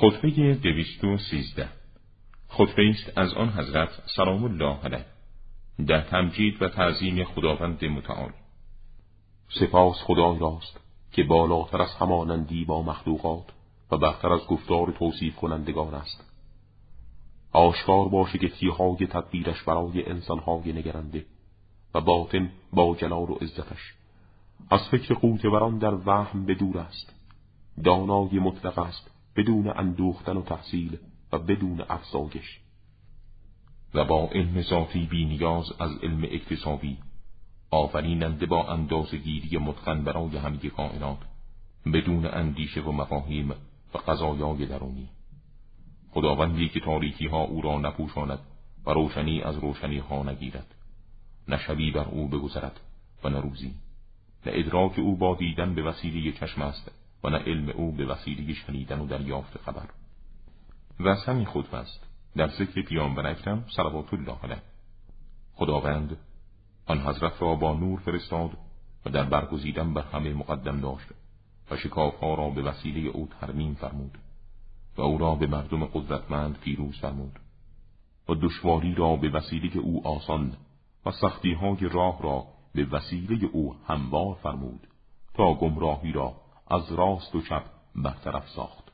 خطبه دویست و سیزده. خطبه است از آن حضرت سلام الله علیه. در تمجید و تعظیم خداوند متعال. سپاس خدای راست که بالاتر از همانندی با مخلوقات و برتر از گفتار توصیف کنندگان است. آشکار باشه که های تدبیرش برای انسانهای نگرنده و باطن با جلال و عزتش. از فکر قوت بران در وهم بدور است. دانای مطلق است. بدون اندوختن و تحصیل و بدون افزایش. و با علم ذاتی بی نیاز از علم اکتسابی آفریننده با اندازگیری متقن برای همه کائنات بدون اندیشه و مفاهیم و قضایای درونی. خداوندی که تاریکی ها او را نپوشاند و روشنی از روشنی ها نگیرد. نه شبی بر او بگذرد و نه روزی. نه ادراک او با دیدن به وسیله چشم است. و نه علم او به وسیله شنیدن و دریافت خبر. و همین خود است در ذکر پیامبر اکرم صلوات الله علیه. خداوند آن حضرت را با نور فرستاد و در برگزیدن بر همه مقدم داشت و شکافها را به وسیله او ترمیم فرمود و او را به مردم قدرتمند پیروز فرمود و دشواری را به وسیله او آسان و سختی های راه را به وسیله او هموار فرمود تا گمراهی را از راست و چپ برطرف ساخت.